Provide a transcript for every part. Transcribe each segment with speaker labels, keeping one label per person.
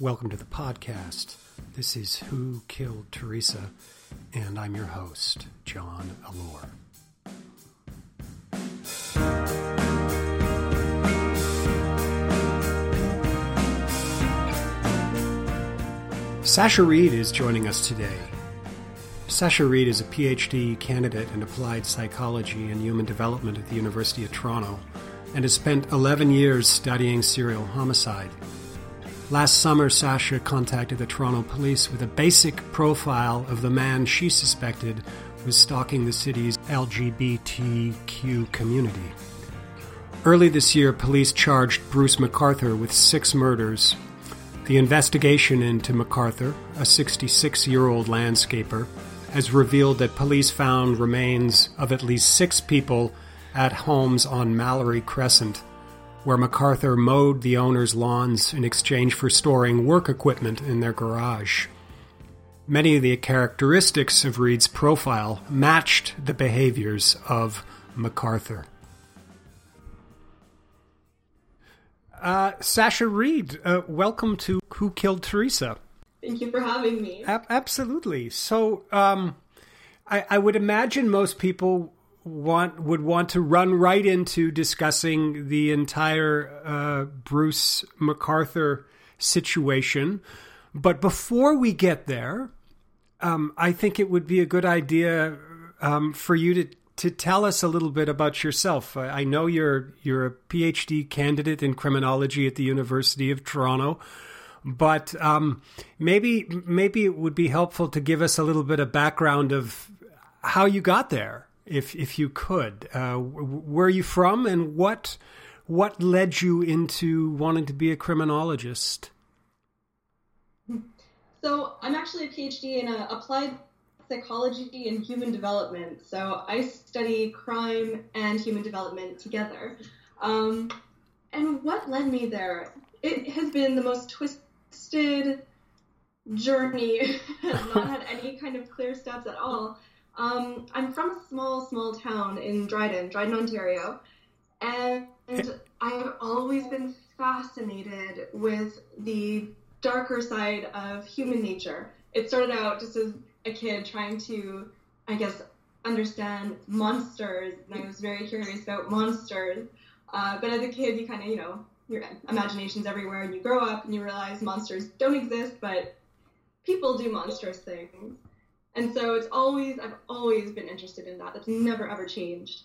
Speaker 1: Welcome to the podcast. This is Who Killed Theresa, and I'm your host, John Allore. Sasha Reid is joining us today. Sasha Reid is a PhD candidate in applied psychology and human development at the University of Toronto and has spent 11 years studying serial homicide. Last summer, Sasha contacted the Toronto police with a basic profile of the man she suspected was stalking the city's LGBTQ community. Early this year, police charged Bruce McArthur with six murders the investigation into McArthur, a 66 year old landscaper, has revealed that police found remains of at least six people at homes on Mallory Crescent, where McArthur mowed the owner's lawns in exchange for storing work equipment in their garage. Many of the characteristics of Reid's profile matched the behaviors of McArthur. Uh, Sasha Reid, uh, welcome to Who Killed Theresa.
Speaker 2: Thank you for having me.
Speaker 1: A- absolutely. So, um, I, I, would imagine most people want would want to run right into discussing the entire uh, Bruce McArthur situation. But before we get there, um, I think it would be a good idea um, for you to to tell us a little bit about yourself. I know you're you're a PhD candidate in criminology at the University of Toronto, but um, maybe maybe it would be helpful to give us a little bit of background of how you got there, if if you could. Uh, where are you from, and what what led you into wanting to be a criminologist?
Speaker 2: So I'm actually a PhD in uh, applied psychology and human development. So I study crime and human development together. Um, and what led me there? It has been the most twisted journey. not had any kind of clear steps at all. Um, I'm from a small, small town in Dryden, Dryden, Ontario, and I've always been fascinated with the darker side of human nature. It started out just as a kid trying to, I guess, understand monsters, and I was very curious about monsters. Uh, but as a kid, you kind of, you know, your imagination's everywhere, and you grow up and you realize monsters don't exist, but people do monstrous things. And so it's always, I've always been interested in that. That's never ever changed.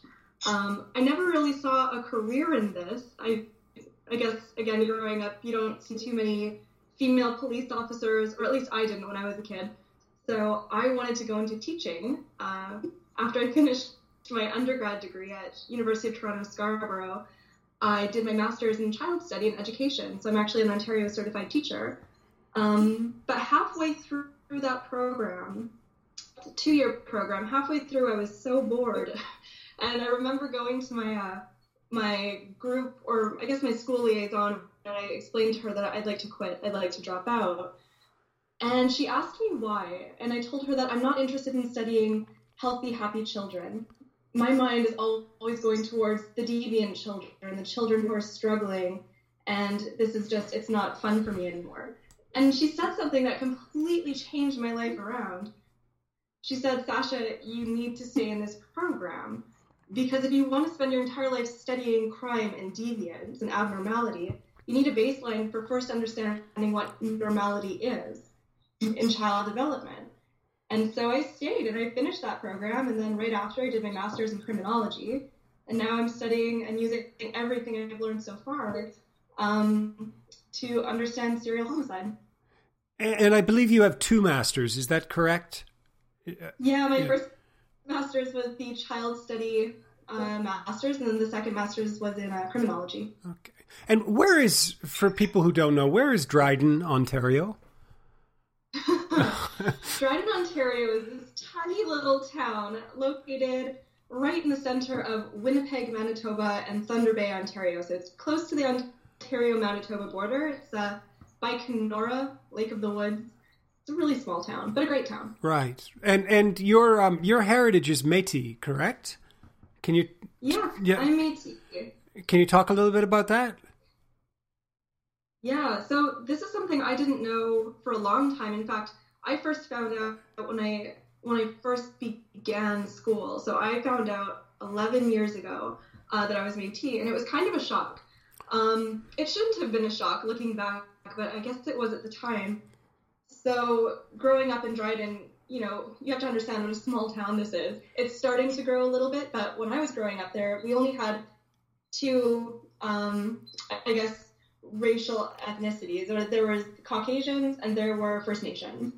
Speaker 2: Um, I never really saw a career in this. I, I guess, again, growing up, you don't see too many female police officers, or at least I didn't when I was a kid. So I wanted to go into teaching. Uh, after I finished my undergrad degree at University of Toronto Scarborough, I did my master's in child study and education. So I'm actually an Ontario certified teacher. Um, but halfway through that program, two year program, halfway through I was so bored. And I remember going to my uh, my group or I guess my school liaison and I explained to her that I'd like to quit, I'd like to drop out. And she asked me why, and I told her that I'm not interested in studying healthy, happy children. My mind is always going towards the deviant children, and the children who are struggling, and this is just, it's not fun for me anymore. And she said something that completely changed my life around. She said, Sasha, you need to stay in this program because if you want to spend your entire life studying crime and deviance and abnormality, you need a baseline for first understanding what normality is. in child development. And so I stayed and I finished that program. And then right after, I did my master's in criminology. And now I'm studying and using everything I've learned so far um, to understand serial homicide.
Speaker 1: And I believe you have two masters. Is that correct?
Speaker 2: Yeah, my yeah. first master's was the child study uh, master's, and then the second master's was in uh, criminology.
Speaker 1: Okay. And where is, for people who don't know, where is Dryden, Ontario?
Speaker 2: Dryden, Ontario is this tiny little town located right in the center of Winnipeg, Manitoba, and Thunder Bay, Ontario. So it's close to the Ontario-Manitoba border. It's uh, by Kenora, Lake of the Woods. It's a really small town, but a great town.
Speaker 1: Right, and and your um your heritage is Métis, correct? Can you?
Speaker 2: Yeah, yeah. I'm Métis.
Speaker 1: Can you talk a little bit about that?
Speaker 2: Yeah, so this is something I didn't know for a long time. In fact, I first found out when I when I first began school. So I found out 11 years ago uh, that I was Métis, and it was kind of a shock. Um, it shouldn't have been a shock looking back, but I guess it was at the time. So growing up in Dryden, you know, you have to understand what a small town this is. It's starting to grow a little bit, but when I was growing up there, we only had two, um, I guess, racial ethnicities. There was Caucasians and there were First Nations,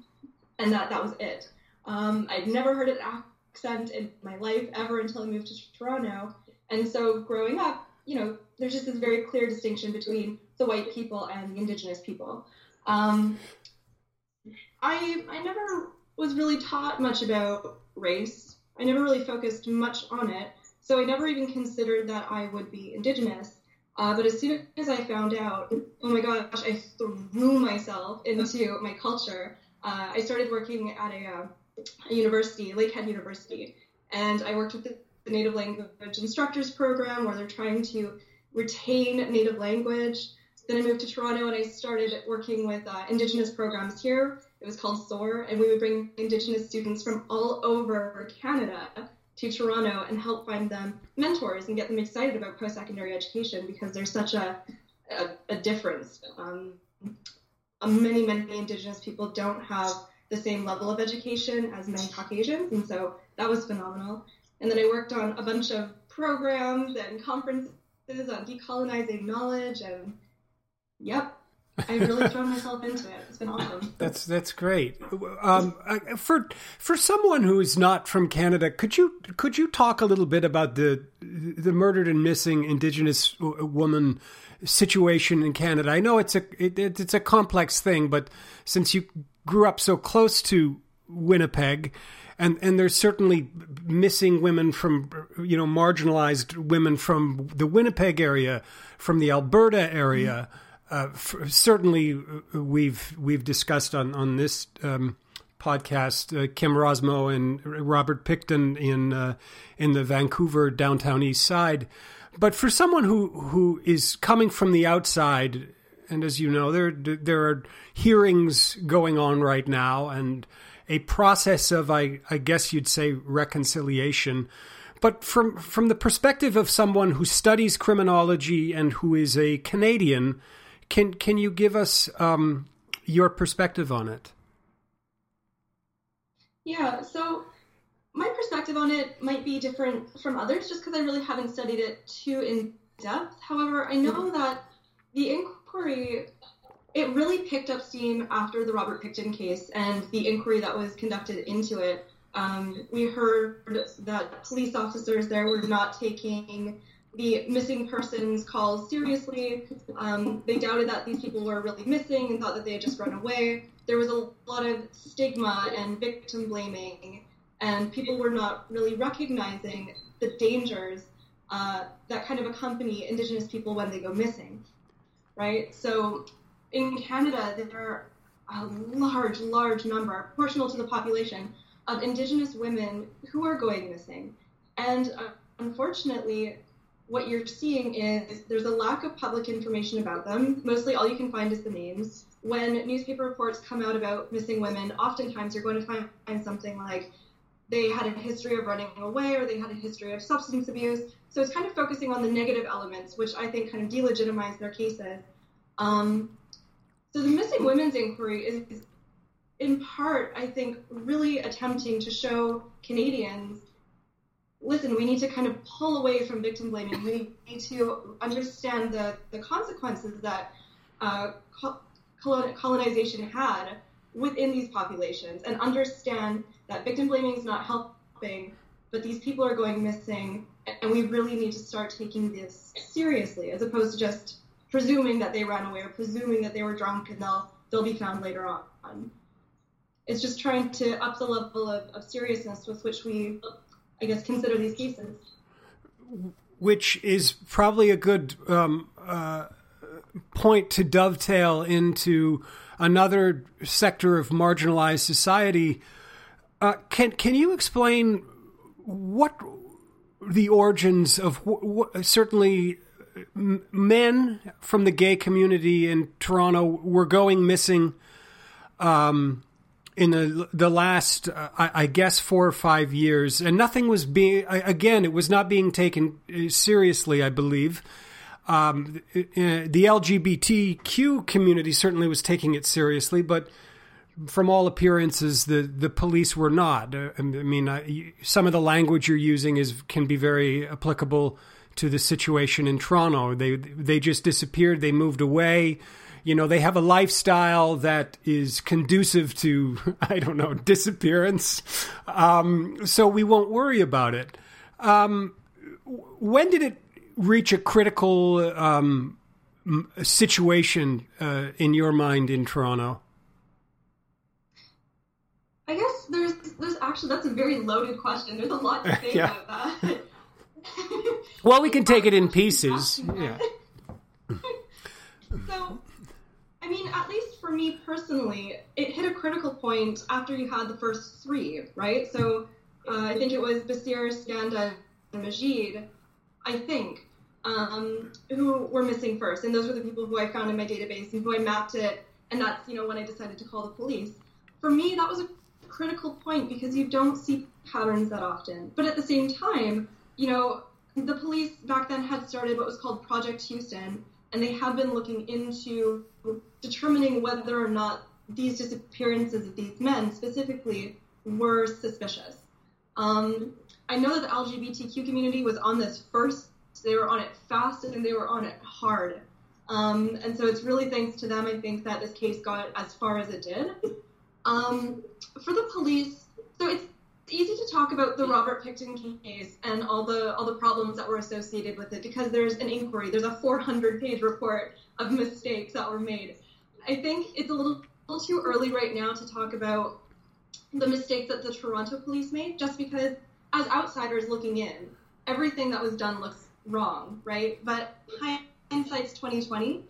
Speaker 2: and that that was it. Um, I'd never heard an accent in my life ever until I moved to Toronto, and so growing up, you know, there's just this very clear distinction between the white people and the Indigenous people. Um, I I never was really taught much about race. I never really focused much on it, so I never even considered that I would be Indigenous. Uh, but as soon as I found out, oh my gosh, I threw myself into my culture. Uh, I started working at a, uh, a, university, Lakehead University, and I worked with the, the Native Language Instructors Program where they're trying to retain Native language. Then I moved to Toronto and I started working with uh, Indigenous programs here. It was called SOAR, and we would bring Indigenous students from all over Canada to Toronto and help find them mentors and get them excited about post-secondary education because there's such a, a, a difference. Um, many, many Indigenous people don't have the same level of education as many Caucasians, and so that was phenomenal. And then I worked on a bunch of programs and conferences on decolonizing knowledge, and yep, I've really thrown myself into it. It's been awesome.
Speaker 1: That's that's great. Um, for for someone who is not from Canada, could you could you talk a little bit about the the murdered and missing Indigenous woman situation in Canada? I know it's a it, it's a complex thing, but since you grew up so close to Winnipeg, and and there's certainly missing women from you know marginalized women from the Winnipeg area, from the Alberta area. Mm-hmm uh, certainly uh, we've we've discussed on on this um, podcast uh, Kim Rossmo and Robert Pickton in uh, in the Vancouver downtown east side. But for someone who who is coming from the outside, and as you know, there there are hearings going on right now, and a process of I I guess you'd say reconciliation. But from from the perspective of someone who studies criminology and who is a Canadian, can can you give us um, your perspective on it?
Speaker 2: Yeah, so my perspective on it might be different from others just because I really haven't studied it too in depth. However, I know that the inquiry it really picked up steam after the Robert Pickton case and the inquiry that was conducted into it. Um, we heard that police officers there were not taking the missing persons calls seriously. Um, they doubted that these people were really missing and thought that they had just run away. There was a lot of stigma and victim blaming, and people were not really recognizing the dangers uh, that kind of accompany Indigenous people when they go missing, right? So in Canada, there are a large, large number, proportional to the population, of Indigenous women who are going missing. And uh, unfortunately, what you're seeing is there's a lack of public information about them. Mostly all you can find is the names. When newspaper reports come out about missing women, oftentimes you're going to find, find something like they had a history of running away or they had a history of substance abuse. So it's kind of focusing on the negative elements, which I think kind of delegitimize their cases. Um, so the missing women's inquiry is in part, I think, really attempting to show Canadians listen, we need to kind of pull away from victim blaming. We need to understand the, the consequences that uh, colonization had within these populations and understand that victim blaming is not helping, but these people are going missing, and we really need to start taking this seriously as opposed to just presuming that they ran away or presuming that they were drunk and they'll they'll be found later on. It's just trying to up the level of, of seriousness with which we, I guess, consider these cases.
Speaker 1: Which is probably a good um, uh, point to dovetail into another sector of marginalized society. Uh, can can you explain what the origins of certainly men from the gay community in Toronto were going missing um, in the the last, uh, I, I, guess, four or five years, and nothing was being. Again, it was not being taken uh, seriously. I believe um, uh, the LGBTQ community certainly was taking it seriously, but from all appearances, the, the police were not. Uh, I mean, uh, some of the language you're using is can be very applicable to the situation in Toronto. They they just disappeared. They moved away. You know, they have a lifestyle that is conducive to I don't know disappearance. Um, so we won't worry about it. Um, when did it reach a critical um, situation uh, in your mind in Toronto?
Speaker 2: I guess there's there's actually that's a very loaded question. There's a lot to say yeah. about that.
Speaker 1: well, we can take it in pieces. Yeah.
Speaker 2: so, I mean, at least for me personally, it hit a critical point after you had the first three, right? So, uh, I think it was Basir, Skanda, and Majid. I think um, who were missing first, and those were the people who I found in my database and who I mapped it, and that's you know when I decided to call the police. For me, that was a critical point because you don't see patterns that often. But at the same time, you know, the police back then had started what was called Project Houston, and they have been looking into determining whether or not these disappearances of these men specifically were suspicious. Um, I know that the LGBTQ community was on this first they were on it fast and they were on it hard. Um, and so it's really thanks to them, I think, that this case got as far as it did. Um, for the police, so it's easy to talk about the Robert Pickton case and all the all the problems that were associated with it because there's an inquiry. There's a 400 page report of mistakes that were made. I think it's a little, little too early right now to talk about the mistakes that the Toronto police made, just because as outsiders looking in, everything that was done looks wrong, right? But hindsight's 2020.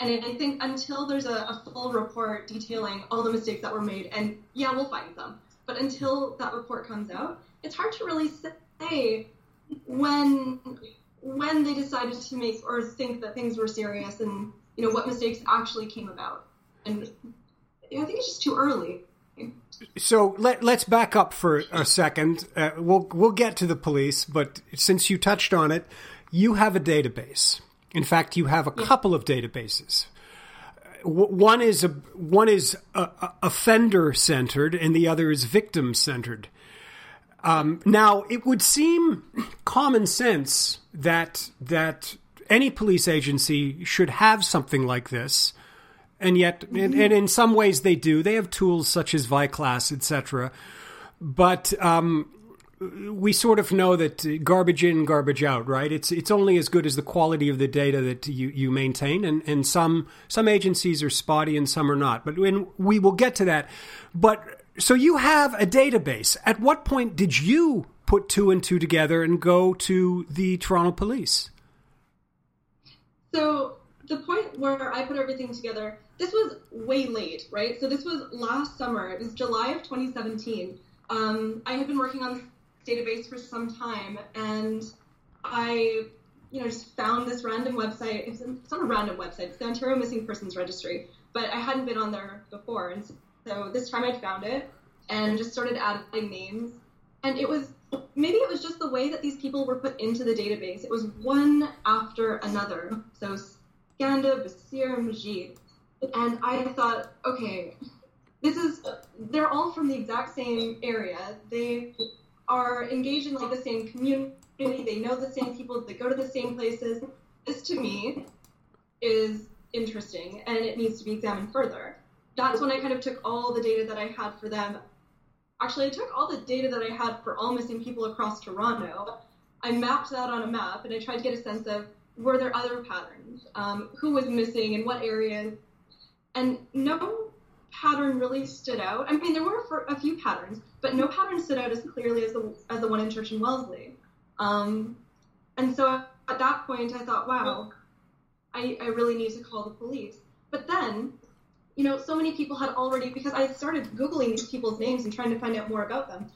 Speaker 2: And I think until there's a, a, full report detailing all the mistakes that were made, and yeah, we'll find them, but until that report comes out, it's hard to really say when when they decided to make or think that things were serious and you know what mistakes actually came about. And I think it's just too early.
Speaker 1: So let let's back up for a second. Uh, we'll we'll get to the police, but since you touched on it, you have a database. In fact, you have a yeah. couple of databases. One is a one is offender centered, and the other is victim centered. Um, now, it would seem common sense that that any police agency should have something like this, and yet, mm-hmm. and, and, in some ways, they do. They have tools such as ViCLAS, etc. But um, we sort of know that garbage in, garbage out, right? It's it's only as good as the quality of the data that you, you maintain, and, and some some agencies are spotty and some are not. But when we will get to that. But so you have a database. At what point did you put two and two together and go to the Toronto Police?
Speaker 2: So the point where I put everything together, this was way late, right? So this was last summer. It was July of 2017. Um, I had been working on database for some time, and I, you know, just found this random website. It's, it's not a random website; it's the Ontario Missing Persons Registry. But I hadn't been on there before, and so this time I found it and just started adding names. And it was maybe it was just the way that these people were put into the database. It was one after another. So Skanda, Basir, Majid. And I thought, okay, this is they're all from the exact same area. They are engaged in like the same community. They know the same people. They go to the same places. This to me is interesting and it needs to be examined further. That's when I kind of took all the data that I had for them. Actually, I took all the data that I had for all missing people across Toronto. I mapped that on a map and I tried to get a sense of were there other patterns? Um, who was missing in what areas? And no pattern really stood out. I mean, there were a few patterns, but no pattern stood out as clearly as the, as the one in Church and Wellesley. Um, and so at that point, I thought, wow, I, I really need to call the police. But then, you know, so many people had already, because I started Googling these people's names and trying to find out more about them.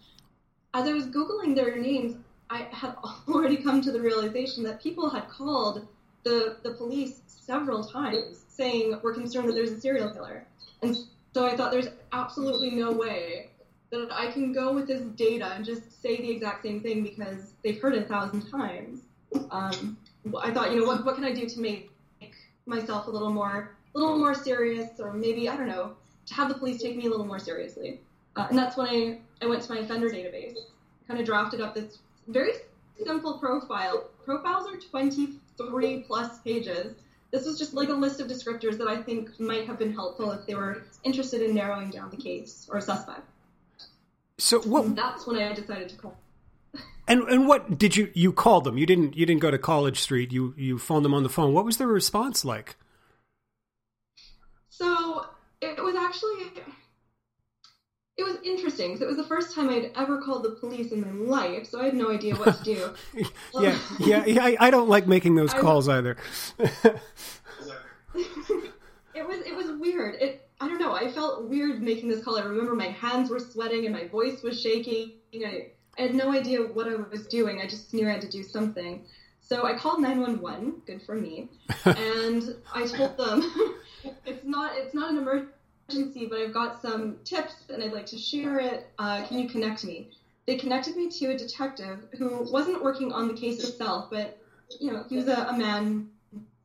Speaker 2: As I was Googling their names, I had already come to the realization that people had called the, the police several times saying, we're concerned that there's a serial killer. And so I thought there's absolutely no way that I can go with this data and just say the exact same thing because they've heard it a thousand times. Um, I thought, you know, what, what can I do to make myself a little more, a little more serious, or maybe I don't know, to have the police take me a little more seriously. Uh, and that's when I, I went to my offender database, kind of drafted up this very simple profile. Profiles are 23 plus pages. This was just like a list of descriptors that I think might have been helpful if they were interested in narrowing down the case or a suspect.
Speaker 1: So what?
Speaker 2: And that's when I decided to call.
Speaker 1: And and what did you you called them? You didn't you didn't go to College Street. You you phoned them on the phone. What was their response like?
Speaker 2: So it was actually it was interesting. So it was the first time I'd ever called the police in my life, so I had no idea what to do.
Speaker 1: yeah, yeah, yeah. I, I, don't like making those calls either.
Speaker 2: it was it was weird. It I don't know. I felt weird making this call. I remember my hands were sweating and my voice was shaking. I I had no idea what I was doing. I just knew I had to do something. So I called 911, good for me, and I told them it's not it's not an emergency, but I've got some tips and I'd like to share it. Uh, can you connect me? They connected me to a detective who wasn't working on the case itself, but you know he was a, a man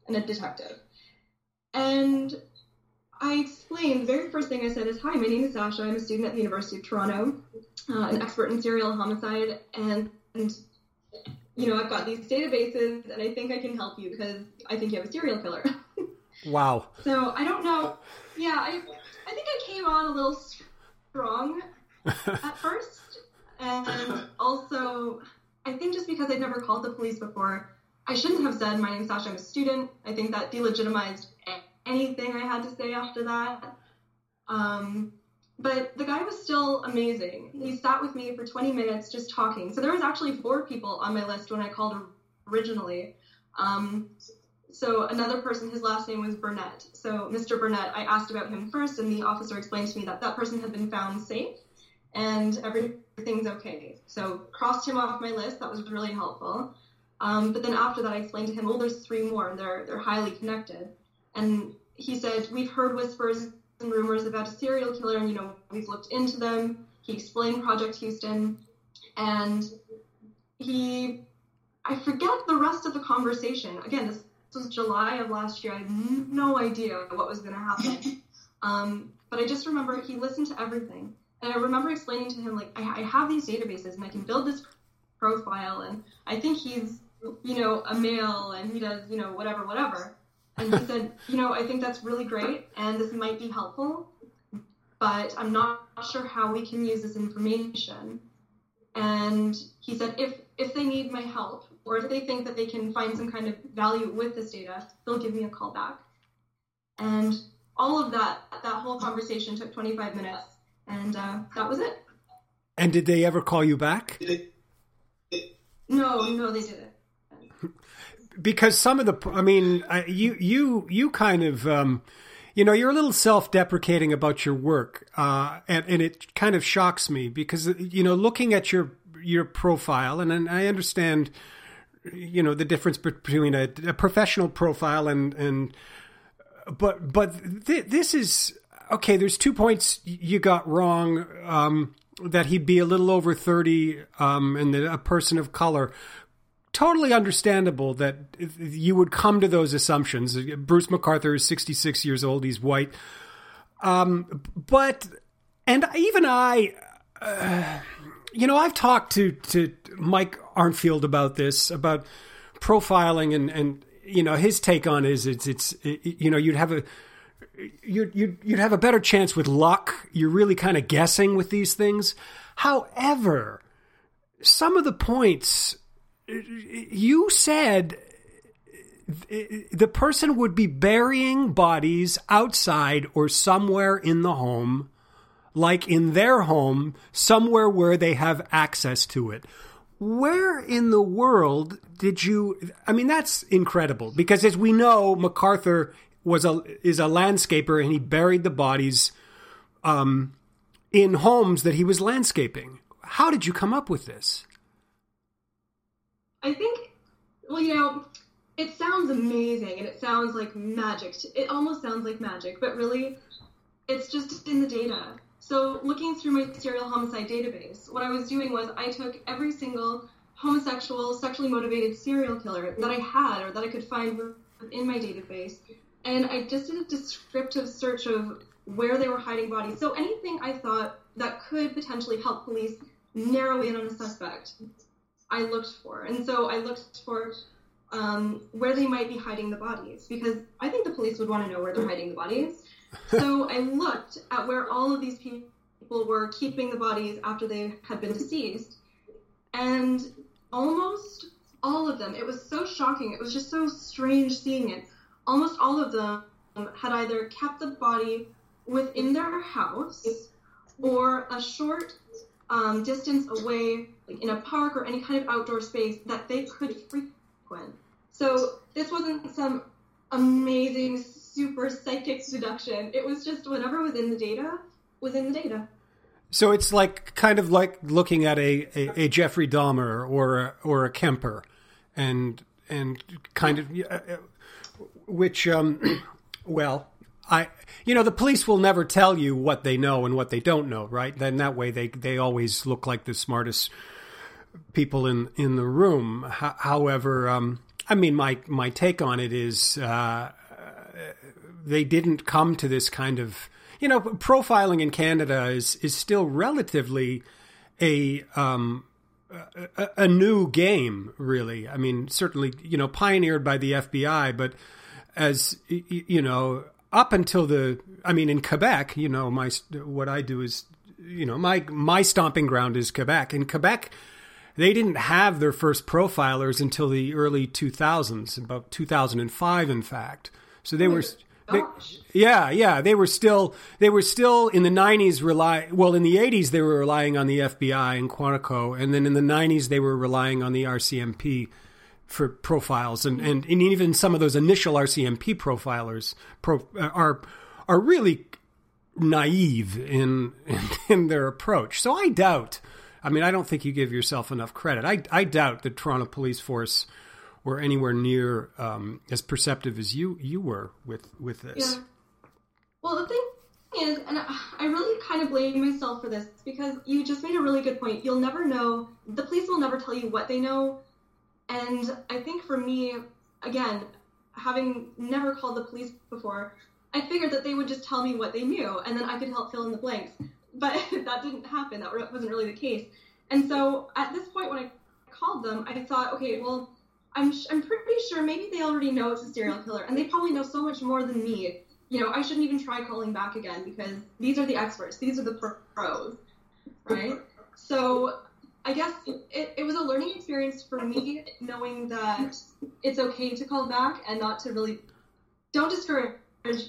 Speaker 2: and a detective. And I explained, the very first thing I said is, Hi, my name is Sasha. I'm a student at the University of Toronto, uh, an expert in serial homicide. And, and, you know, I've got these databases and I think I can help you because I think you have a serial killer.
Speaker 1: wow.
Speaker 2: So I don't know. Yeah, I, I think I came on a little strong at first. And also, I think just because I'd never called the police before, I shouldn't have said, My name's Sasha, I'm a student. I think that delegitimized anything I had to say after that. Um, but the guy was still amazing. He sat with me for 20 minutes just talking. So there was actually four people on my list when I called originally. Um, so another person, his last name was Burnett. So Mr. Burnett, I asked about him first, and the officer explained to me that that person had been found safe and everything's okay. So crossed him off my list. That was really helpful. Um, but then after that, I explained to him, well, there's three more. And they're they're highly connected. And he said, We've heard whispers and rumors about a serial killer, and you know, we've looked into them. He explained Project Houston, and he, I forget the rest of the conversation. Again, this, was July of last year. I had no idea what was going to happen. Um, but I just remember he listened to everything. And I remember explaining to him, like, I, I have these databases and I can build this profile, and I think he's, you know, a male and he does, you know, whatever, whatever. And he said, you know, I think that's really great and this might be helpful, but I'm not sure how we can use this information. And he said, if, if they need my help or if they think that they can find some kind of value with this data, they'll give me a call back. And all of that, that whole conversation took 25 minutes and uh, that was it.
Speaker 1: And did they ever call you back?
Speaker 2: No, no, they didn't
Speaker 1: because some of the, I mean, you you you kind of, um, you know, you're a little self-deprecating about your work, uh, and and it kind of shocks me because you know, looking at your your profile, and, and I understand, you know, the difference between a, a professional profile and and, but but th- this is okay. There's two points you got wrong. Um, that he'd be a little over 30 um, and a person of color totally understandable that you would come to those assumptions. Bruce McArthur is 66 years old. He's white. Um, but and even I, uh, you know, I've talked to to Mike Arntfield about this about profiling and and you know his take on it is it's it's it, you know you'd have a you'd, you'd you'd have a better chance with luck. You're really kind of guessing with these things. However, some of the points you said the person would be burying bodies outside or somewhere in the home, like in their home, somewhere where they have access to it. Where in the world did you? I mean, that's incredible because, as we know, McArthur was a is a landscaper and he buried the bodies um, in homes that he was landscaping. How did you come up with this?
Speaker 2: I think, well, you know, it sounds amazing and it sounds like magic. It almost sounds like magic, but really, it's just in the data. So, looking through my serial homicide database, what I was doing was I took every single homosexual, sexually motivated serial killer that I had or that I could find within my database, and I just did a descriptive search of where they were hiding bodies. So, anything I thought that could potentially help police narrow in on a suspect, I looked for. And so I looked for um, where they might be hiding the bodies because I think the police would want to know where they're hiding the bodies. So I looked at where all of these people were keeping the bodies after they had been deceased, and almost all of them, it was so shocking. It was just so strange seeing it. Almost all of them had either kept the body within their house or a short um, distance away, like in a park or any kind of outdoor space that they could frequent. So this wasn't some amazing, super psychic deduction. It was just whatever was in the data was in the data.
Speaker 1: So it's like kind of like looking at a, a, a Jeffrey Dahmer or a, or a Kemper, and and kind of uh, which um, well I you know the police will never tell you what they know and what they don't know, right? Then that way they they always look like the smartest people in in the room. H- however, um, I mean my my take on it is uh, they didn't come to this kind of you know profiling in Canada is is still relatively a um, a, a new game, really. I mean, certainly, you know, pioneered by the FBI, but as you know, up until the, I mean, in Quebec, you know, my what I do is, you know, my my stomping ground is Quebec. In Quebec, they didn't have their first profilers until the early 2000s, about 2005, in fact. So they were. Oh, they, yeah, yeah, they were still they were still in the 90s rely well in the 80s they were relying on the FBI and Quantico and then in the 90s they were relying on the RCMP for profiles, and, and, and even some of those initial RCMP profilers pro, uh, are are really naive in, in, in their approach. So I doubt. I mean, I don't think you give yourself enough credit. I I doubt the Toronto Police Force were anywhere near um, as perceptive as you you were with with this.
Speaker 2: Yeah. Well, the thing is, and I really kind of blame myself for this because you just made a really good point. You'll never know. The police will never tell you what they know and I think for me, again, having never called the police before, I figured that they would just tell me what they knew and then I could help fill in the blanks. But that didn't happen. That wasn't really the case. And so at this point, when I called them, I thought, okay, well, I'm, I'm pretty sure maybe they already know it's a serial killer and they probably know so much more than me. You know, I shouldn't even try calling back again because these are the experts, these are the pros, right? So I guess it, it was a learning experience for me, knowing that it's okay to call back and not to really don't discourage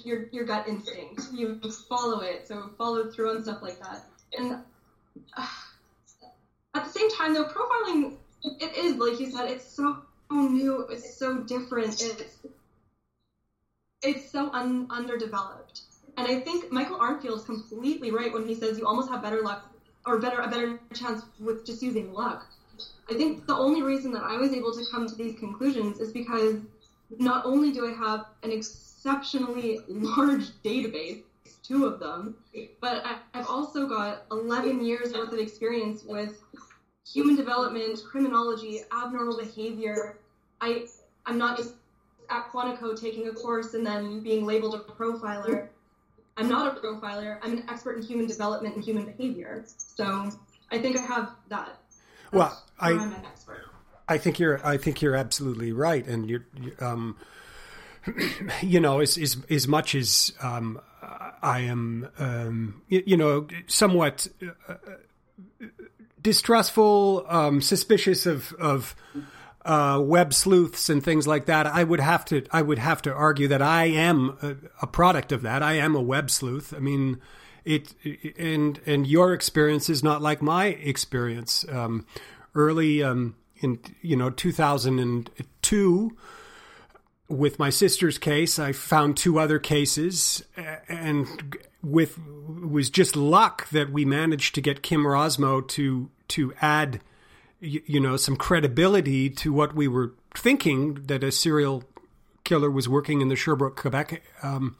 Speaker 2: your your gut instinct. You follow it, so follow through on stuff like that. And uh, at the same time, though, profiling it is like you said, it's so new, it's so different, it's it's so un- underdeveloped. And I think Michael Arntfield is completely right when he says you almost have better luck or better a better chance with just using luck. I think the only reason that I was able to come to these conclusions is because not only do I have an exceptionally large database, two of them, but I've also got 11 years worth of experience with human development, criminology, abnormal behavior. I I'm not just at Quantico taking a course and then being labeled a profiler. I'm not a profiler. I'm an expert in human development and human behavior. So I think I have that. That's
Speaker 1: well, I,
Speaker 2: I'm an expert.
Speaker 1: I think you're. I think you're absolutely right, and you're. Um, you know, as as as much as um, I am, um, you, you, know, somewhat uh, distrustful, um, suspicious of of uh, web sleuths and things like that. I would have to I would have to argue that I am a, a product of that. I am a web sleuth. I mean, it and and your experience is not like my experience. Um, early um, in you know 2002 with my sister's case, I found two other cases, and with was just luck that we managed to get Kim Rossmo to to add, you, you know, some credibility to what we were thinking that a serial killer was working in the Sherbrooke, Quebec um,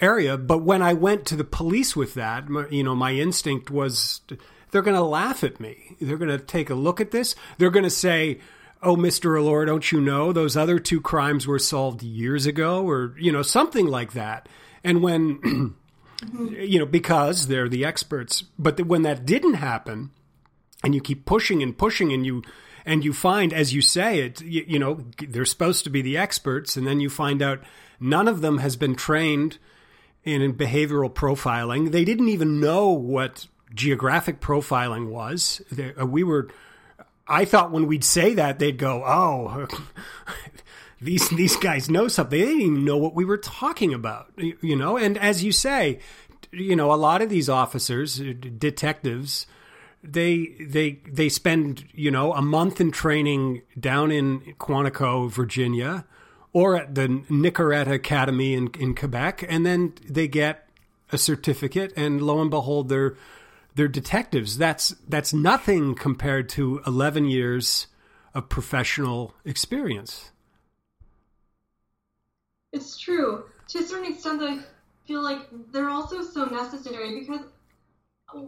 Speaker 1: area. But when I went to the police with that, you know, my instinct was they're going to laugh at me. They're going to take a look at this. They're going to say oh, Mr. Allore, don't you know those other two crimes were solved years ago or, you know, something like that. And when, you know, because they're the experts, but when that didn't happen and you keep pushing and pushing and you, and you find, as you say, it, you, you know, they're supposed to be the experts. And then you find out none of them has been trained in behavioral profiling. They didn't even know what geographic profiling was. They, uh, we were, I thought when we'd say that, they'd go, "Oh, these these guys know something. They didn't even know what we were talking about." You know, and as you say, you know, a lot of these officers, detectives, they they they spend you know a month in training down in Quantico, Virginia, or at the Nicolet Academy in in Quebec, and then they get a certificate, and lo and behold, they're they're detectives. That's that's nothing compared to 11 years of professional experience.
Speaker 2: It's true. To a certain extent, I feel like they're also so necessary because uh,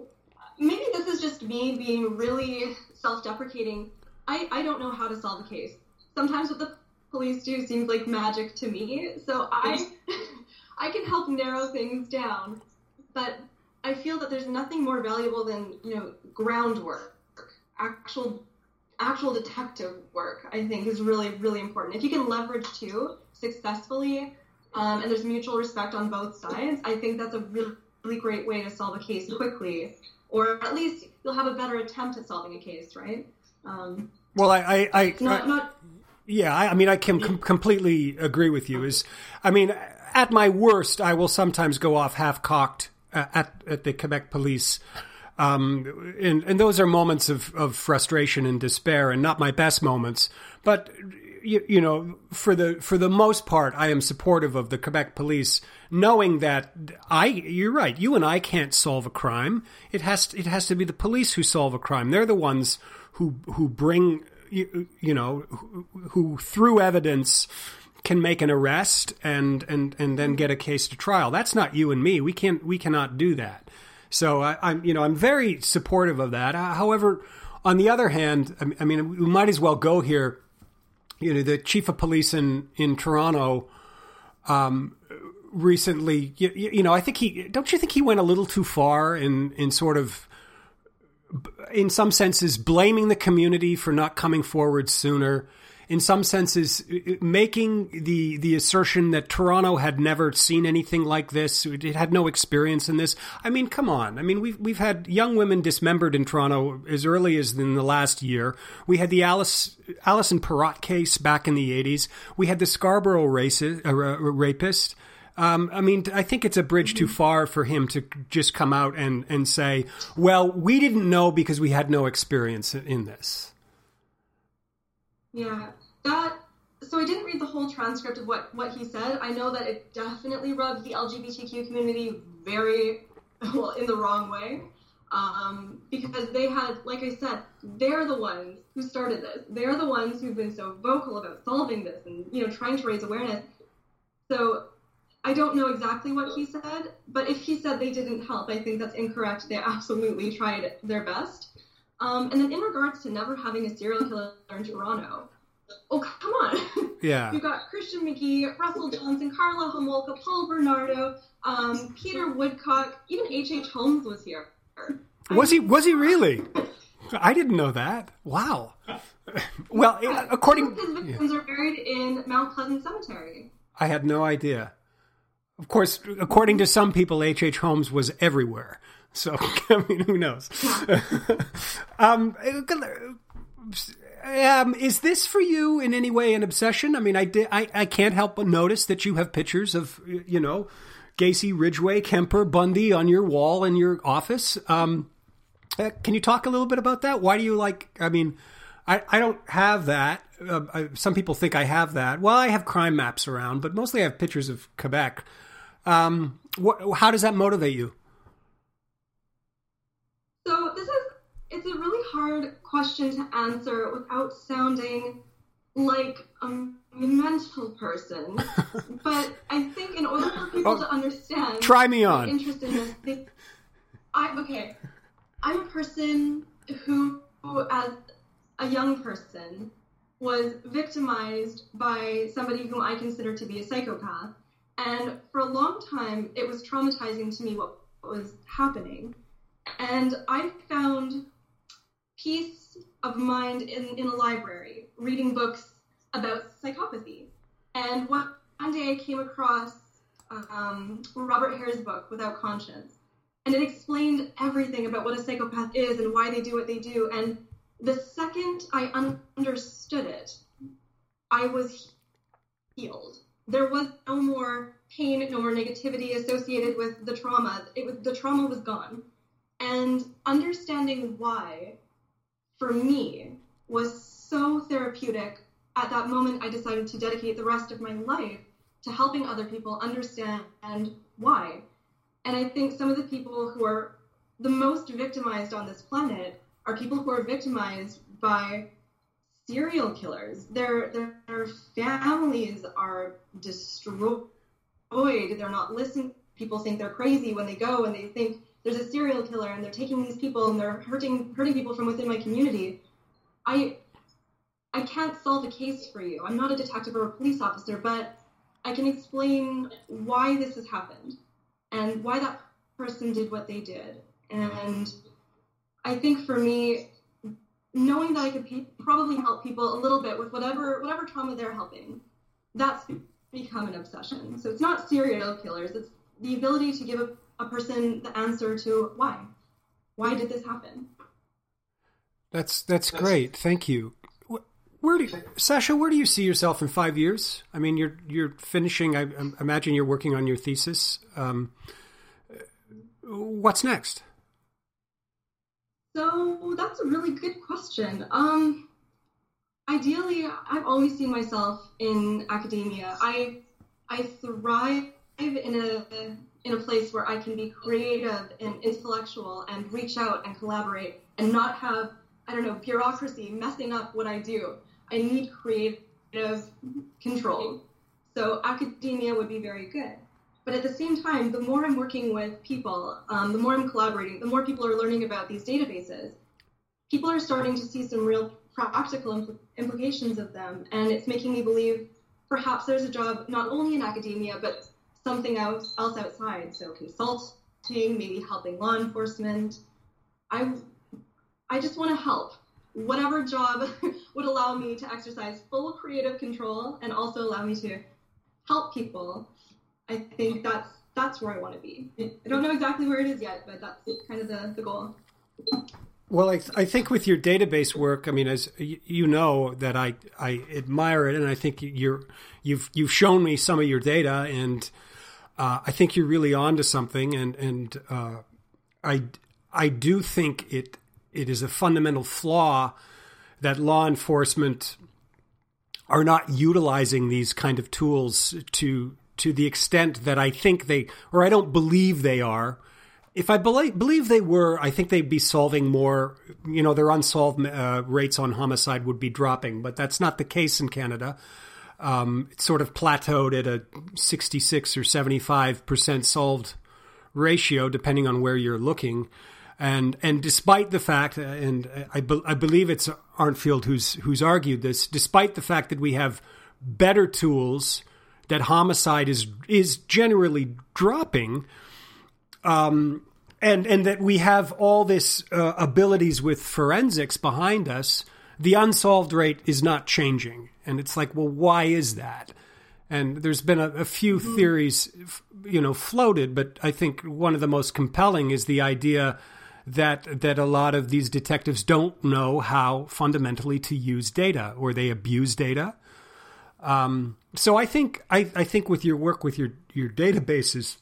Speaker 2: maybe this is just me being really self-deprecating. I, I don't know how to solve a case. Sometimes what the police do seems like magic to me. So I I can help narrow things down. But I feel that there's nothing more valuable than you know groundwork, actual actual detective work. I think is really really important. If you can leverage two successfully, um, and there's mutual respect on both sides, I think that's a really really great way to solve a case quickly, or at least you'll have a better attempt at solving a case, right? Um,
Speaker 1: well, I, I, I,
Speaker 2: not,
Speaker 1: I
Speaker 2: not,
Speaker 1: yeah, I, I mean, I can com- completely agree with you. Is I mean, at my worst, I will sometimes go off half cocked at, at the Quebec police. Um, and, and those are moments of, of frustration and despair and not my best moments. But, you, you know, for the, for the most part, I am supportive of the Quebec police, knowing that I, you're right, you and I can't solve a crime. It has, to, it has to be the police who solve a crime. They're the ones who, who bring, you, you know, who, who through evidence, can make an arrest and and and then get a case to trial. That's not you and me. We can't we cannot do that. So I, am you know I'm very supportive of that. Uh, however, on the other hand, I mean we might as well go here. You know, the chief of police in in Toronto. Um, recently, you, you know, I think he don't you think he went a little too far in in sort of in some senses blaming the community for not coming forward sooner in some senses, making the the assertion that Toronto had never seen anything like this, it had no experience in this. I mean, come on. I mean, we've we've had young women dismembered in Toronto as early as in the last year. We had the Alice Alison Parrott case back in the eighties. We had the Scarborough racist, uh, rapist. Um, I mean, I think it's a bridge too far for him to just come out and, and say, well, we didn't know because we had no experience in this.
Speaker 2: Yeah, that so I didn't read the whole transcript of what what he said. I know that it definitely rubbed the LGBTQ community very well in the wrong way. Um, because they had, like I said, they're the ones who started this. They're the ones who've been so vocal about solving this and you know trying to raise awareness. So I don't know exactly what he said, but if he said they didn't help, I think that's incorrect. They absolutely tried their best. Um, and then in regards to never having a serial killer in Toronto, oh come on.
Speaker 1: Yeah.
Speaker 2: you got Christian McGee, Russell Johnson, Karla Homolka, Paul Bernardo, um, Peter Woodcock, even H. H. Holmes was here.
Speaker 1: Was he? Was he really? I didn't know that. Wow. Well, according
Speaker 2: his victims yeah. are buried in Mount Pleasant Cemetery.
Speaker 1: I had no idea. Of course, according to some people, H. H. Holmes was everywhere. So I mean, who knows? um, um, is this for you in any way an obsession? I mean, I, did, I I can't help but notice that you have pictures of you know Gacy, Ridgway, Kemper, Bundy on your wall in your office. Um, uh, can you talk a little bit about that? Why do you like? I mean, I, I don't have that. Uh, I, some people think I have that. Well, I have crime maps around, but mostly I have pictures of Quebec. Um, how does that motivate you?
Speaker 2: So this is it's a really hard question to answer without sounding like a mental person. but I think in order for people oh, to understand,
Speaker 1: try me on.
Speaker 2: Interest in this, they, I okay. I'm a person who, who, as a young person, was victimized by somebody whom I consider to be a psychopath. And for a long time, it was traumatizing to me what was happening. And I found peace of mind in, in a library, reading books about psychopathy. And one, one day I came across um, Robert Hare's book, Without Conscience. And it explained everything about what a psychopath is and why they do what they do. And the second I un- understood it, I was healed. There was no more pain, no more negativity associated with the trauma. It was the trauma was gone. And understanding why for me was so therapeutic. At that moment, I decided to dedicate the rest of my life to helping other people understand and why. And I think some of the people who are the most victimized on this planet are people who are victimized by serial killers. Their, their families are destroyed. They're not listened. People think they're crazy when they go and they think there's a serial killer and they're taking these people and they're hurting hurting people from within my community. I I can't solve a case for you. I'm not a detective or a police officer, but I can explain why this has happened and why that person did what they did. And I think for me, knowing that I could probably help people a little bit with whatever whatever trauma they're helping, that's become an obsession. So it's not serial killers; it's the ability to give a a person the answer to why. Why did this happen?
Speaker 1: That's that's, that's great. Thank you. Where do you, Sasha? Where do you see yourself in five years? I mean, you're you're finishing. I, I imagine you're working on your thesis. Um, what's next?
Speaker 2: So that's a really good question. Um, ideally, I've always seen myself in academia. I I thrive in a in a place where I can be creative and intellectual and reach out and collaborate and not have, I don't know, bureaucracy messing up what I do. I need creative control. So academia would be very good. But at the same time, the more I'm working with people, um, the more I'm collaborating, the more people are learning about these databases, people are starting to see some real practical impl- implications of them. And it's making me believe perhaps there's a job not only in academia, but something else, outside. So consulting, maybe helping law enforcement. I, I just want to help. Whatever job would allow me to exercise full creative control and also allow me to help people. I think that's that's where I want to be. I don't know exactly where it is yet, but that's kind of the, the goal.
Speaker 1: Well, I, th- I think with your database work, I mean, as you know, that I, I admire it, and I think you're you've you've shown me some of your data, and uh, I think you're really onto something, and and uh, I I do think it it is a fundamental flaw that law enforcement are not utilizing these kind of tools to to the extent that I think they or I don't believe they are. If I believe, believe they were, I think they'd be solving more. You know, their unsolved uh, rates on homicide would be dropping, but that's not the case in Canada um, it sort of plateaued at a 66 or 75 percent solved ratio, depending on where you're looking. And and despite the fact, and I, be, I believe it's Arntfield who's who's argued this, despite the fact that we have better tools, that homicide is is generally dropping, um, and and that we have all this uh, abilities with forensics behind us, the unsolved rate is not changing. And it's like, well, why is that? And there's been a, a few theories, you know, floated, but I think one of the most compelling is the idea that that a lot of these detectives don't know how fundamentally to use data, or they abuse data. Um, so I think I, I think with your work with your your databases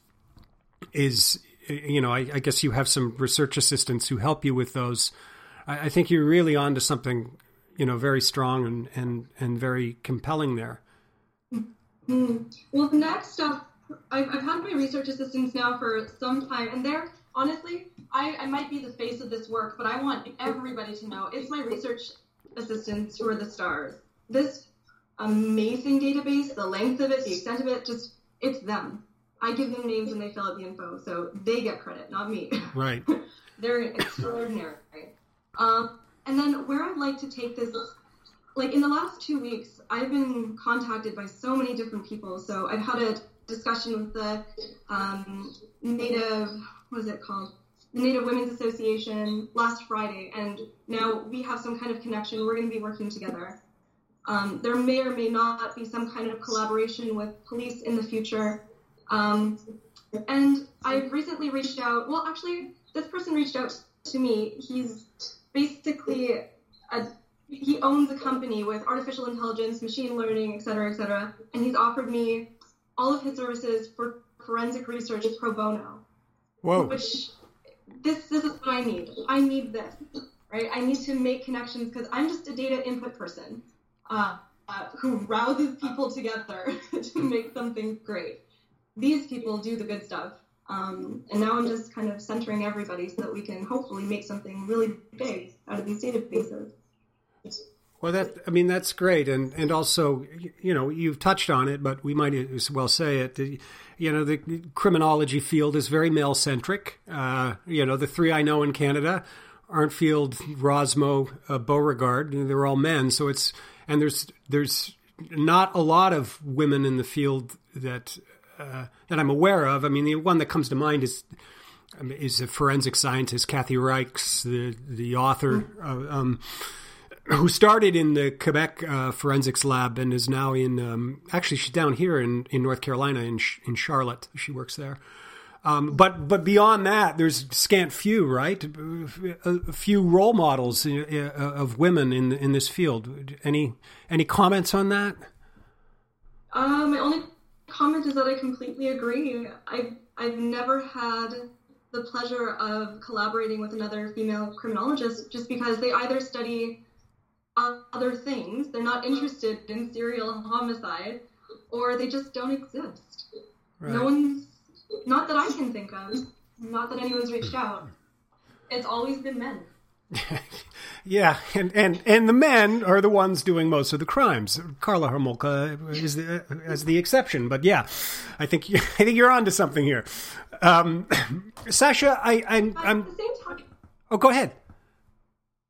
Speaker 1: is you know I, I guess you have some research assistants who help you with those. I, I think you're really onto something you know very strong and and and very compelling there.
Speaker 2: Mm-hmm. Well, next up, I've, I've had my research assistants now for some time, and they're honestly, I, I might be the face of this work, but I want everybody to know it's my research assistants who are the stars. This amazing database, the length of it, the extent of it, just it's them. I give them names and they fill out the info, so they get credit, not me.
Speaker 1: Right.
Speaker 2: They're extraordinary. Um, and then where I'd like to take this, like in the last two weeks, I've been contacted by so many different people. So I've had a discussion with the um, Native, what is it called? The Native Women's Association last Friday, and now we have some kind of connection. We're going to be working together. Um, there may or may not be some kind of collaboration with police in the future. Um, and I've recently reached out. Well, actually, this person reached out to me. He's basically a, he owns a company with artificial intelligence, machine learning, et cetera, et cetera. And he's offered me all of his services for forensic research pro bono.
Speaker 1: Whoa.
Speaker 2: Which this this is what I need. I need this, right? I need to make connections because I'm just a data input person uh, uh, who rouses people together to make something great. These people do the good stuff. Um, and now I'm just kind of centering everybody so that we can hopefully make something really big out of these databases.
Speaker 1: Well, that I mean that's great, and and also you know you've touched on it, but we might as well say it. You know, the criminology field is very male centric. Uh, you know, the three I know in Canada, Arntfield, Rossmo, uh, Beauregard, they're all men. So it's and there's there's not a lot of women in the field that uh, that I'm aware of. I mean, the one that comes to mind is is a forensic scientist, Kathy Reichs, the the author. Mm-hmm. Um, who started in the Quebec uh, forensics lab and is now in um, actually she's down here in, in North Carolina in in Charlotte. She works there. Um, but but beyond that, there's scant few, right? A, few role models uh, uh, of women in in this field. Any any comments on that?
Speaker 2: Um, my only comment is that I completely agree. I've I've never had the pleasure of collaborating with another female criminologist just because they either study other things. They're not interested in serial homicide, or they just don't exist. Right. No one's, not that I can think of, not that anyone's reached out. It's always been men.
Speaker 1: yeah, and, and and the men are the ones doing most of the crimes. Karla Homolka is the, as the exception, but yeah, I think you, I think you're onto something here. Um, Sasha, I, I'm, I'm.
Speaker 2: At the same time.
Speaker 1: Oh, go ahead.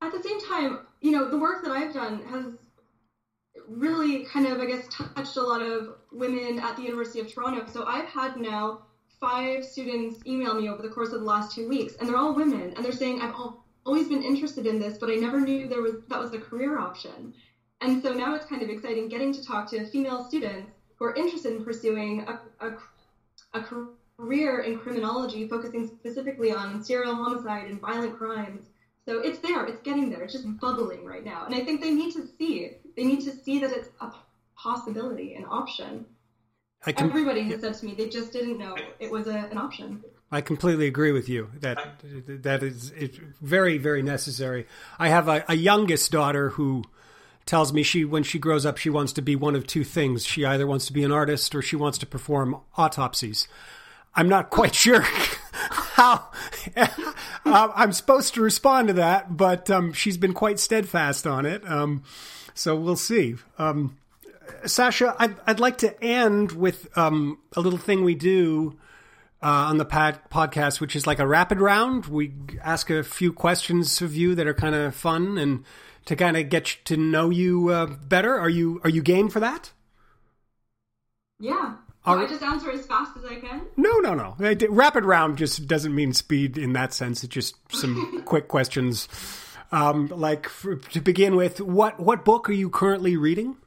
Speaker 2: At the same time, you know, the work that I've done has really kind of, I guess, touched a lot of women at the University of Toronto. So I've had now five students email me over the course of the last two weeks, and they're all women, and they're saying, I've always been interested in this, but I never knew there was that was a career option. And so now it's kind of exciting getting to talk to female students who are interested in pursuing a, a, a career in criminology, focusing specifically on serial homicide and violent crimes so it's there, it's getting there, it's just bubbling right now. And I think they need to see it. They need to see that it's a possibility, an option. Can, Everybody has said to me they just didn't know it was a, an option.
Speaker 1: I completely agree with you that that is it's very very necessary. I have a, a youngest daughter who tells me she when she grows up she wants to be one of two things. She either wants to be an artist or she wants to perform autopsies. I'm not quite sure how uh, I'm supposed to respond to that, but um, she's been quite steadfast on it. Um, so we'll see. Um, Sasha, I'd, I'd, like to end with um, a little thing we do uh, on the pod- podcast, which is like a rapid round. We ask a few questions of you that are kind of fun and to kind of get to know you uh, better. Are you are you game for that?
Speaker 2: Yeah. Do I just answer as fast as I can?
Speaker 1: No, no, no. Rapid round just doesn't mean speed in that sense. It's just some quick questions. Um, like for, to begin with, what what book are you currently reading?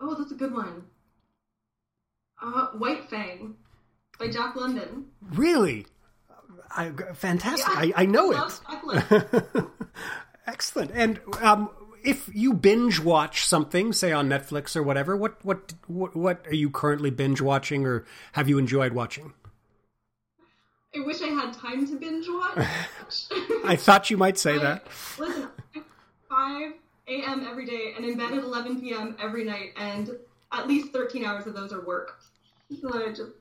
Speaker 2: Oh, that's a good one. Uh, White Fang by Jack London.
Speaker 1: Really? I, fantastic. Yeah, I, I know it. Excellent. And um, if you binge watch something, say on Netflix or whatever, what, what what what are you currently binge watching, or have you enjoyed watching?
Speaker 2: I wish I had time to binge watch.
Speaker 1: I thought you might say I, that.
Speaker 2: Listen, five a.m. every day and in bed at eleven p.m. every night, and at least thirteen hours of those are work. So I just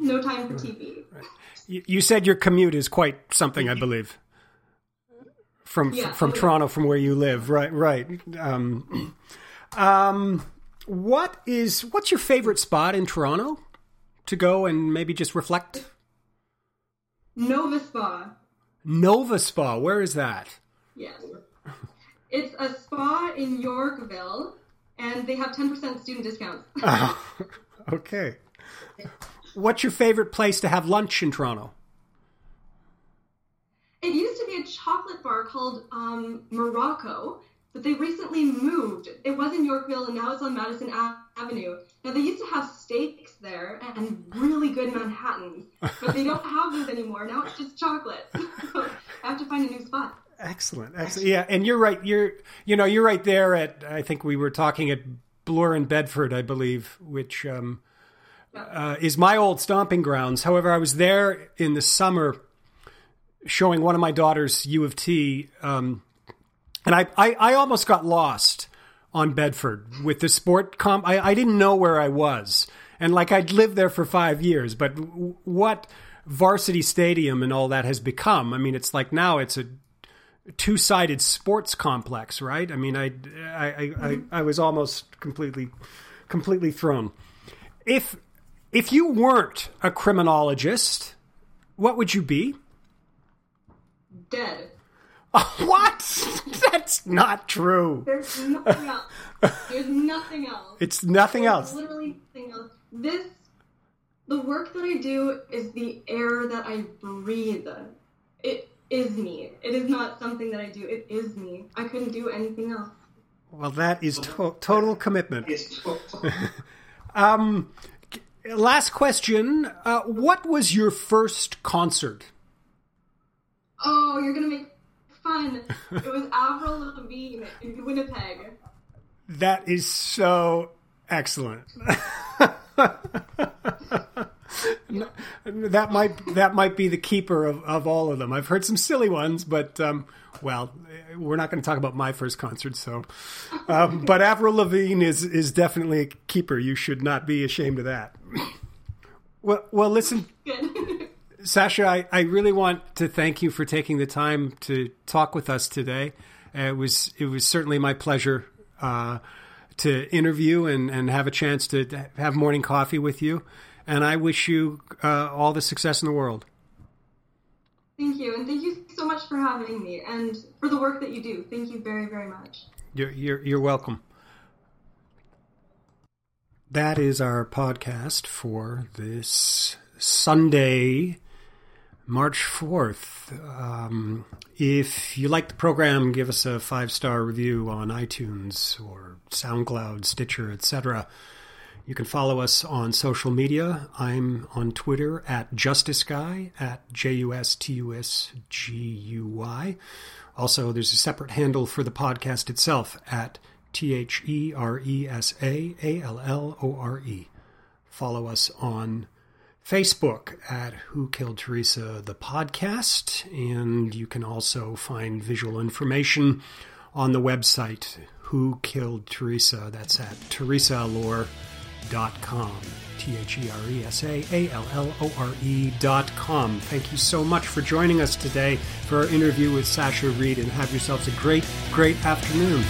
Speaker 2: no time for TV. Right.
Speaker 1: You, you said your commute is quite something, I believe from yeah, from oh, Toronto, from where you live. Right, right. Um, um, what is what's your favorite spot in Toronto to go and maybe just reflect?
Speaker 2: Nova Spa.
Speaker 1: Nova Spa. Where is that?
Speaker 2: Yes, it's a spa in Yorkville, and they have ten percent student discounts.
Speaker 1: oh, okay. What's your favorite place to have lunch in Toronto?
Speaker 2: It used to be a chocolate bar called um, Morocco, but they recently moved. It was in Yorkville, and now it's on Madison Avenue. Now they used to have steaks there and really good Manhattans, but they don't have those anymore. Now it's just chocolate. I have to find a new spot.
Speaker 1: Excellent, excellent. Yeah, and you're right. You're you know you're right there at. I think we were talking at Bloor and Bedford, I believe, which um, uh, is my old stomping grounds. However, I was there in the summer showing one of my daughters U of T, um, and I, I, I almost got lost on Bedford with the sport comp. I, I didn't know where I was, and like I'd lived there for five years, but w- what varsity stadium and all that has become? I mean, it's like now it's a two sided sports complex, right? I mean, I, I, I. I, I was almost completely, completely thrown. If if you weren't a criminologist, what would you be?
Speaker 2: dead.
Speaker 1: what? That's not true.
Speaker 2: There's nothing else. There's nothing else.
Speaker 1: It's nothing
Speaker 2: There's
Speaker 1: else.
Speaker 2: Literally nothing else. This, the work that I do is the air that I breathe. It is me. It is not something that I do. It is me. I couldn't do anything else.
Speaker 1: Well, that is to- total commitment. um, last question. Uh, what was your first concert?
Speaker 2: Oh, you're gonna make fun. It was Avril Lavigne in Winnipeg.
Speaker 1: That is so excellent. that might that might be the keeper of, of all of them. I've heard some silly ones, but um, well, we're not going to talk about my first concert. So, um, but Avril Lavigne is is definitely a keeper. You should not be ashamed of that. Well, well, listen. Sasha, I, I really want to thank you for taking the time to talk with us today. It was it was certainly my pleasure uh, to interview and, and have a chance to have morning coffee with you. And I wish you uh, all the success in the world.
Speaker 2: Thank you, and thank you so much for having me and for the work that you do. Thank you very very much.
Speaker 1: You're you're, you're welcome. That is our podcast for this Sunday, March 4th. Um, if you like the program, give us a five star review on iTunes or SoundCloud, Stitcher, etc. You can follow us on social media. I'm on Twitter at Justice Guy, at J U S T U S G U Y. Also, there's a separate handle for the podcast itself at T H E R E S A A L L O R E. Follow us on Facebook at Who Killed Theresa, the podcast, and you can also find visual information on the website Who Killed Theresa. That's at theresaallore.com. T H E R E S A A L L O R E dot com. Thank you so much for joining us today for our interview with Sasha Reid, and have yourselves a great, great afternoon.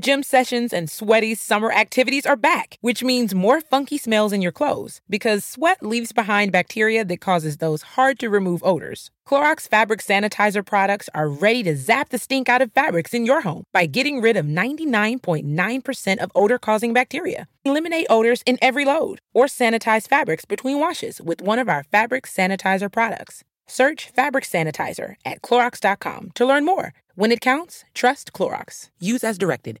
Speaker 3: Gym sessions and sweaty summer activities are back, which means more funky smells in your clothes because sweat leaves behind bacteria that causes those hard to remove odors. Clorox fabric sanitizer products are ready to zap the stink out of fabrics in your home by getting rid of 99.9% of odor causing bacteria. Eliminate odors in every load or sanitize fabrics between washes with one of our fabric sanitizer products. Search fabric sanitizer at Clorox.com to learn more. When it counts, trust Clorox. Use as directed.